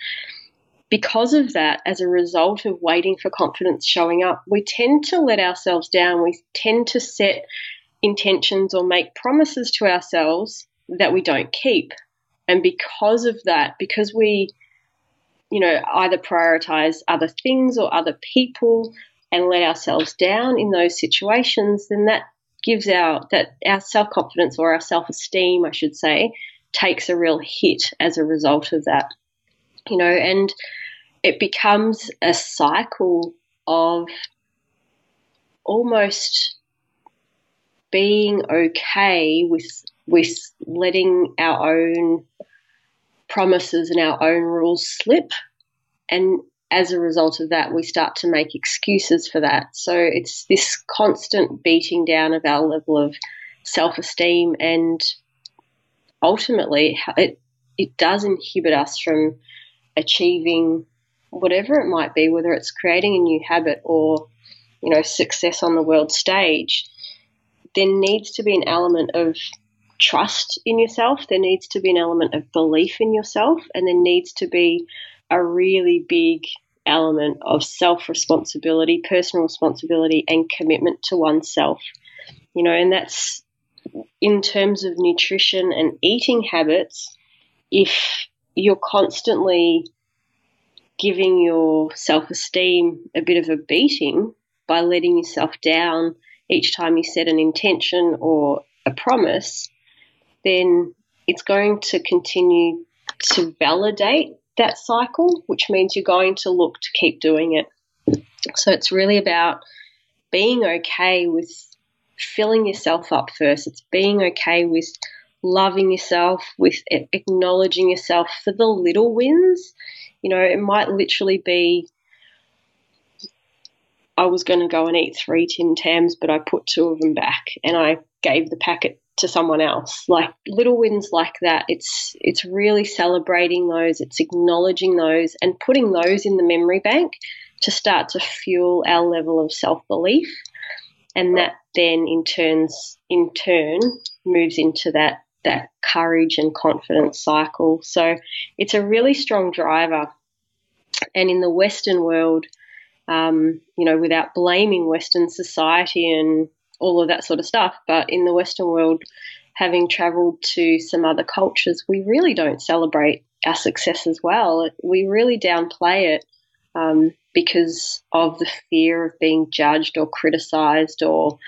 Because of that, as a result of waiting for confidence showing up, we tend to let ourselves down. We tend to set intentions or make promises to ourselves that we don't keep. And because of that, because we, you know, either prioritize other things or other people and let ourselves down in those situations, then that gives our that our self confidence or our self esteem, I should say, takes a real hit as a result of that. You know, and it becomes a cycle of almost being okay with with letting our own promises and our own rules slip. And as a result of that we start to make excuses for that. So it's this constant beating down of our level of self-esteem and ultimately it it does inhibit us from achieving whatever it might be whether it's creating a new habit or you know success on the world stage there needs to be an element of trust in yourself. There needs to be an element of belief in yourself, and there needs to be a really big element of self responsibility, personal responsibility, and commitment to oneself. You know, and that's in terms of nutrition and eating habits. If you're constantly giving your self esteem a bit of a beating by letting yourself down each time you set an intention or a promise, then it's going to continue to validate that cycle, which means you're going to look to keep doing it. So it's really about being okay with filling yourself up first. It's being okay with loving yourself, with acknowledging yourself for the little wins. You know, it might literally be I was going to go and eat three Tim Tams, but I put two of them back and I gave the packet to someone else. Like little wins like that. It's it's really celebrating those. It's acknowledging those and putting those in the memory bank to start to fuel our level of self belief, and that then in turns in turn moves into that that courage and confidence cycle. So it's a really strong driver. And in the Western world, um, you know, without blaming Western society and all of that sort of stuff. But in the Western world, having traveled to some other cultures, we really don't celebrate our success as well. We really downplay it um, because of the fear of being judged or criticized or,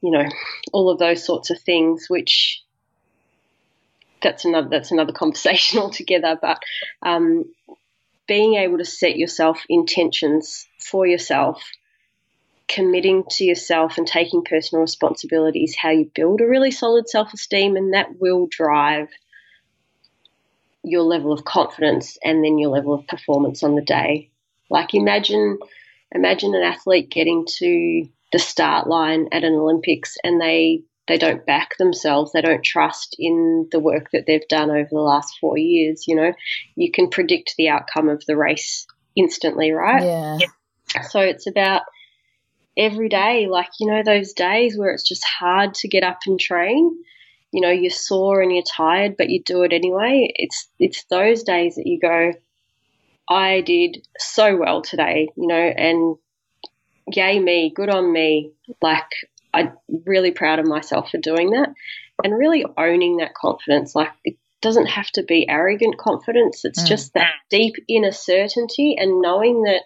you know, all of those sorts of things, which that's another that's another conversation altogether. But um, being able to set yourself intentions for yourself, committing to yourself and taking personal responsibility is how you build a really solid self esteem, and that will drive your level of confidence and then your level of performance on the day. Like imagine imagine an athlete getting to the start line at an Olympics and they they don't back themselves. They don't trust in the work that they've done over the last four years. You know, you can predict the outcome of the race instantly, right? Yeah. So it's about every day, like, you know, those days where it's just hard to get up and train. You know, you're sore and you're tired, but you do it anyway. It's it's those days that you go, I did so well today, you know, and yay me, good on me. Like I'm really proud of myself for doing that and really owning that confidence. Like it doesn't have to be arrogant confidence. It's mm. just that deep inner certainty and knowing that,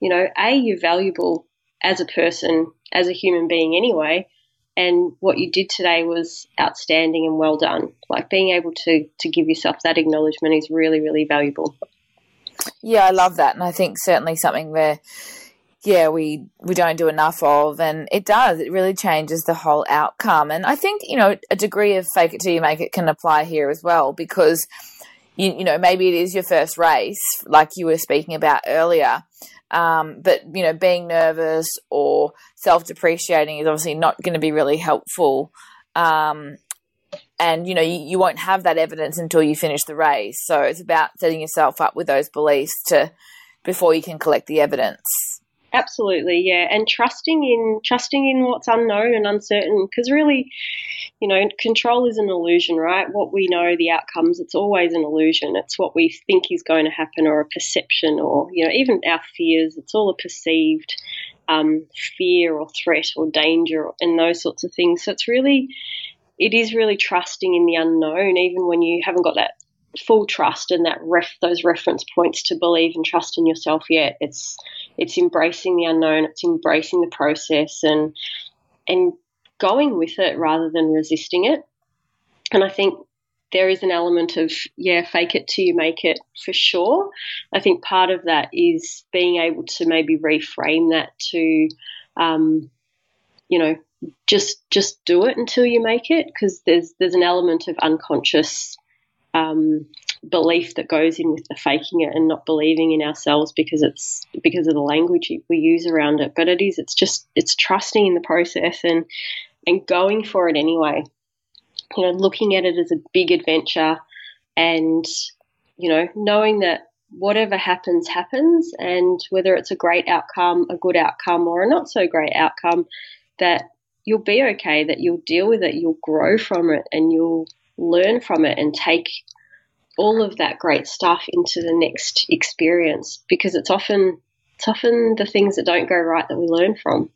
you know, A, you're valuable as a person, as a human being anyway. And what you did today was outstanding and well done. Like being able to to give yourself that acknowledgement is really, really valuable. Yeah, I love that. And I think certainly something where yeah, we we don't do enough of, and it does. It really changes the whole outcome. And I think you know a degree of fake it till you make it can apply here as well because you you know maybe it is your first race, like you were speaking about earlier. Um, but you know, being nervous or self depreciating is obviously not going to be really helpful. Um, and you know, you, you won't have that evidence until you finish the race. So it's about setting yourself up with those beliefs to before you can collect the evidence. Absolutely, yeah, and trusting in trusting in what's unknown and uncertain, because really, you know, control is an illusion, right? What we know, the outcomes, it's always an illusion. It's what we think is going to happen, or a perception, or you know, even our fears. It's all a perceived um, fear or threat or danger and those sorts of things. So it's really, it is really trusting in the unknown, even when you haven't got that full trust and that ref those reference points to believe and trust in yourself yet. It's it's embracing the unknown, it's embracing the process and and going with it rather than resisting it. And I think there is an element of yeah, fake it till you make it for sure. I think part of that is being able to maybe reframe that to um, you know just just do it until you make it because there's there's an element of unconscious um, belief that goes in with the faking it and not believing in ourselves because it's because of the language we use around it. But it is it's just it's trusting in the process and and going for it anyway. You know, looking at it as a big adventure and you know knowing that whatever happens happens and whether it's a great outcome a good outcome or a not so great outcome that you'll be okay that you'll deal with it you'll grow from it and you'll learn from it and take all of that great stuff into the next experience because it's often it's often the things that don't go right that we learn from.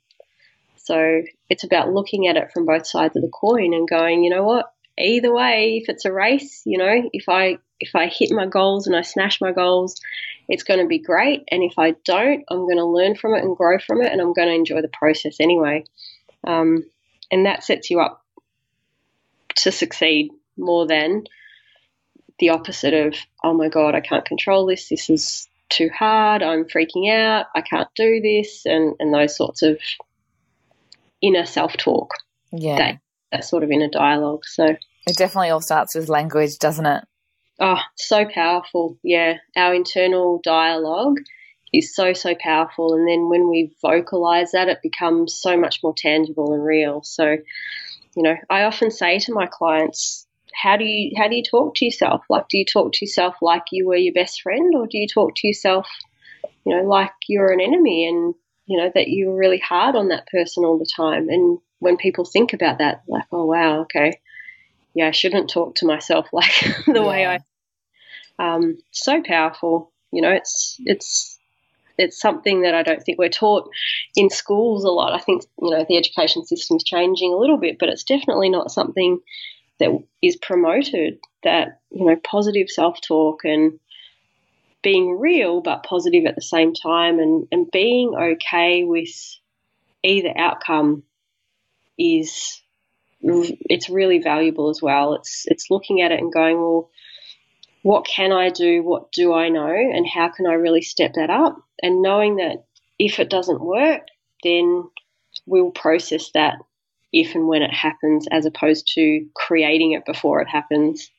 So it's about looking at it from both sides of the coin and going, you know what? Either way, if it's a race, you know, if I if I hit my goals and I smash my goals, it's going to be great. And if I don't, I'm going to learn from it and grow from it, and I'm going to enjoy the process anyway. Um, and that sets you up to succeed more than the opposite of, oh my God, I can't control this. This is too hard. I'm freaking out. I can't do this. And, and those sorts of inner self talk. Yeah. That, that sort of inner dialogue. So it definitely all starts with language, doesn't it? Oh, so powerful. Yeah. Our internal dialogue is so, so powerful. And then when we vocalize that, it becomes so much more tangible and real. So, you know, I often say to my clients, how do you how do you talk to yourself? Like, do you talk to yourself like you were your best friend, or do you talk to yourself, you know, like you're an enemy, and you know that you're really hard on that person all the time? And when people think about that, like, oh wow, okay, yeah, I shouldn't talk to myself like the yeah. way I. Um, so powerful, you know. It's it's it's something that I don't think we're taught in schools a lot. I think you know the education system is changing a little bit, but it's definitely not something that is promoted that you know positive self-talk and being real but positive at the same time and, and being okay with either outcome is it's really valuable as well. It's it's looking at it and going well what can I do? What do I know? And how can I really step that up? And knowing that if it doesn't work then we'll process that if and when it happens as opposed to creating it before it happens.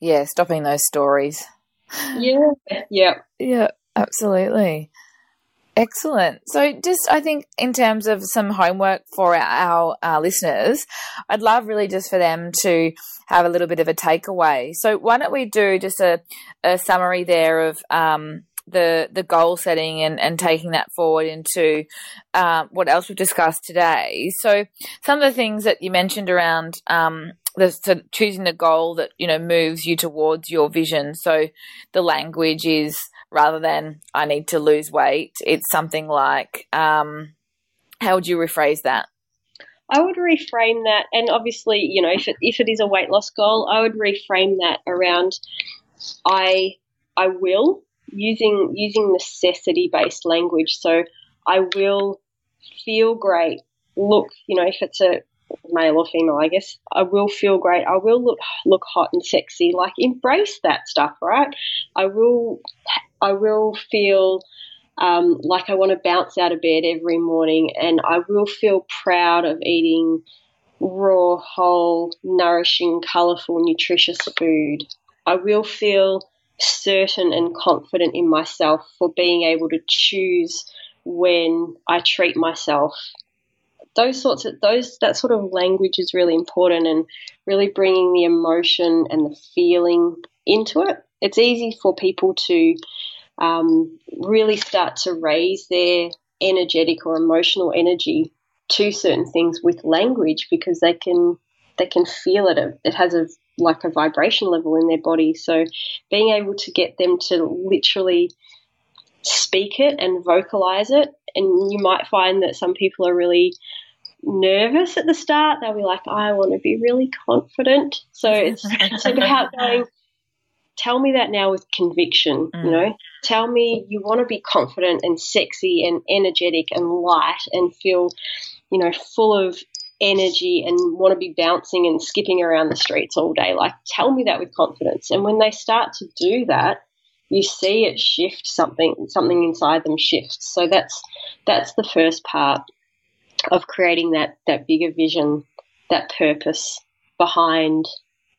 Yeah, stopping those stories. Yeah, yeah. Yeah, absolutely. Excellent. So, just I think in terms of some homework for our, our, listeners, I'd love really just for them to have a little bit of a takeaway. So, why don't we do just a, a summary there of um, the the goal setting and, and taking that forward into uh, what else we've discussed today. So some of the things that you mentioned around um, the so choosing the goal that you know moves you towards your vision. So the language is rather than I need to lose weight, it's something like um, how would you rephrase that? I would reframe that, and obviously, you know, if it if it is a weight loss goal, I would reframe that around I I will using using necessity based language. So I will feel great. Look, you know, if it's a male or female, I guess I will feel great. I will look look hot and sexy. Like embrace that stuff, right? I will I will feel um, like I want to bounce out of bed every morning, and I will feel proud of eating raw, whole, nourishing, colourful, nutritious food. I will feel certain and confident in myself for being able to choose when I treat myself. Those sorts of those that sort of language is really important and really bringing the emotion and the feeling into it. It's easy for people to um, really start to raise their energetic or emotional energy to certain things with language because they can they can feel it. It has a like a vibration level in their body. So being able to get them to literally speak it and vocalize it, and you might find that some people are really nervous at the start. They'll be like, I want to be really confident. So it's, it's about going, tell me that now with conviction, mm. you know, tell me you want to be confident and sexy and energetic and light and feel, you know, full of energy and want to be bouncing and skipping around the streets all day. Like, tell me that with confidence. And when they start to do that, you see it shift something something inside them shifts so that's that's the first part of creating that that bigger vision that purpose behind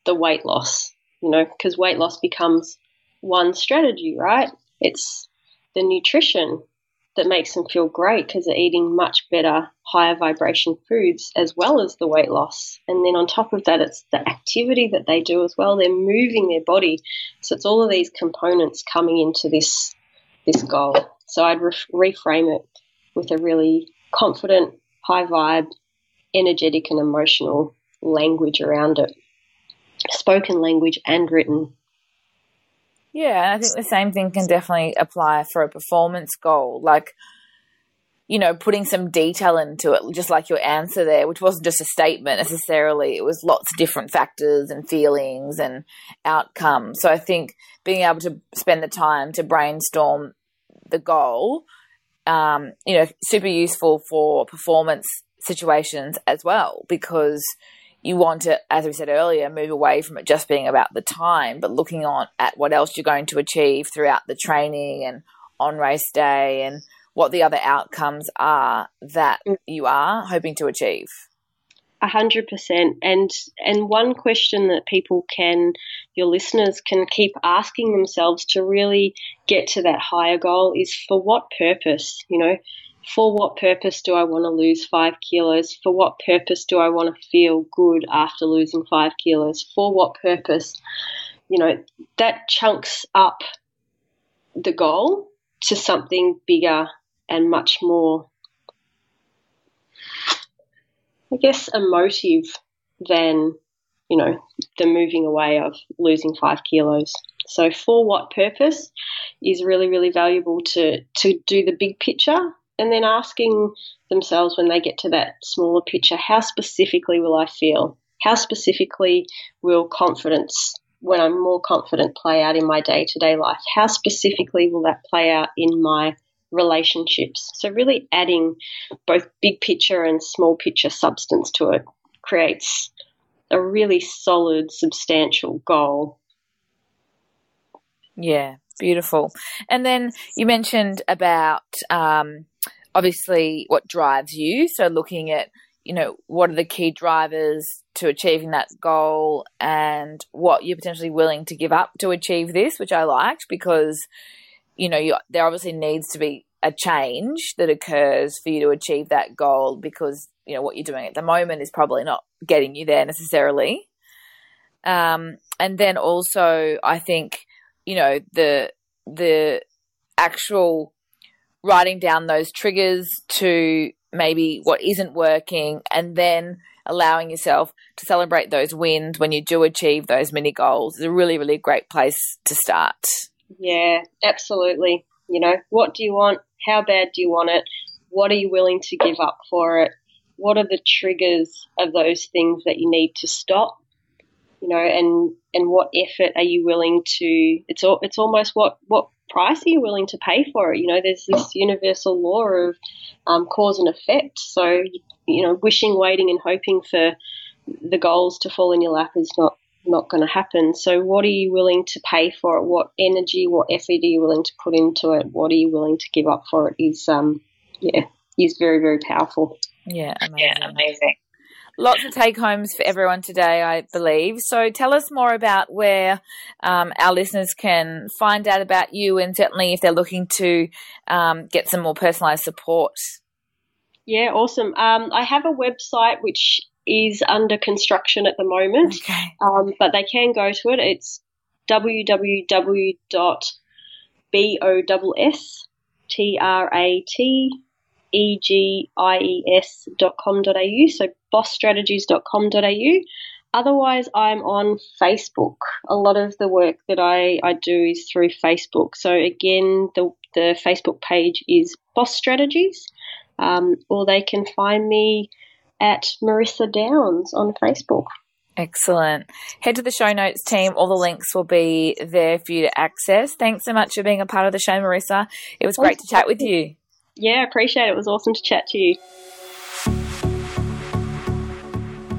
the weight loss you know because weight loss becomes one strategy right it's the nutrition that makes them feel great because they're eating much better, higher vibration foods as well as the weight loss. And then on top of that, it's the activity that they do as well. They're moving their body. So it's all of these components coming into this, this goal. So I'd re- reframe it with a really confident, high vibe, energetic, and emotional language around it. Spoken language and written. Yeah, I think the same thing can definitely apply for a performance goal. Like, you know, putting some detail into it, just like your answer there, which wasn't just a statement necessarily. It was lots of different factors and feelings and outcomes. So I think being able to spend the time to brainstorm the goal, um, you know, super useful for performance situations as well, because you want to, as we said earlier, move away from it just being about the time, but looking on at what else you're going to achieve throughout the training and on race day and what the other outcomes are that mm. you are hoping to achieve. A hundred percent. And and one question that people can your listeners can keep asking themselves to really get to that higher goal is for what purpose? You know, for what purpose do I want to lose five kilos? For what purpose do I want to feel good after losing five kilos? For what purpose? You know, that chunks up the goal to something bigger and much more, I guess, emotive than, you know, the moving away of losing five kilos. So, for what purpose is really, really valuable to, to do the big picture and then asking themselves when they get to that smaller picture, how specifically will I feel? How specifically will confidence, when I'm more confident, play out in my day to day life? How specifically will that play out in my relationships? So, really adding both big picture and small picture substance to it creates a really solid, substantial goal. Yeah, beautiful. And then you mentioned about um, obviously what drives you. So looking at, you know, what are the key drivers to achieving that goal and what you're potentially willing to give up to achieve this, which I liked because, you know, you, there obviously needs to be a change that occurs for you to achieve that goal because, you know, what you're doing at the moment is probably not getting you there necessarily. Um, and then also, I think, you know, the, the actual writing down those triggers to maybe what isn't working and then allowing yourself to celebrate those wins when you do achieve those mini goals is a really, really great place to start. Yeah, absolutely. You know, what do you want? How bad do you want it? What are you willing to give up for it? What are the triggers of those things that you need to stop? You know, and and what effort are you willing to? It's all, it's almost what what price are you willing to pay for it? You know, there's this universal law of um, cause and effect. So, you know, wishing, waiting, and hoping for the goals to fall in your lap is not not going to happen. So, what are you willing to pay for it? What energy, what effort are you willing to put into it? What are you willing to give up for it? Is um, yeah, is very very powerful. Yeah, amazing. Yeah, amazing. Lots of take homes for everyone today, I believe. So tell us more about where um, our listeners can find out about you and certainly if they're looking to um, get some more personalised support. Yeah, awesome. Um, I have a website which is under construction at the moment, okay. Um, but they can go to it. It's www.bostrate E-G-I-E-S.com.au, so bosstrategies.com.au. Otherwise, I'm on Facebook. A lot of the work that I, I do is through Facebook. So again, the, the Facebook page is Boss Strategies, um, or they can find me at Marissa Downes on Facebook. Excellent. Head to the show notes team. All the links will be there for you to access. Thanks so much for being a part of the show, Marissa. It was great to chat with you. Yeah, I appreciate it. It was awesome to chat to you.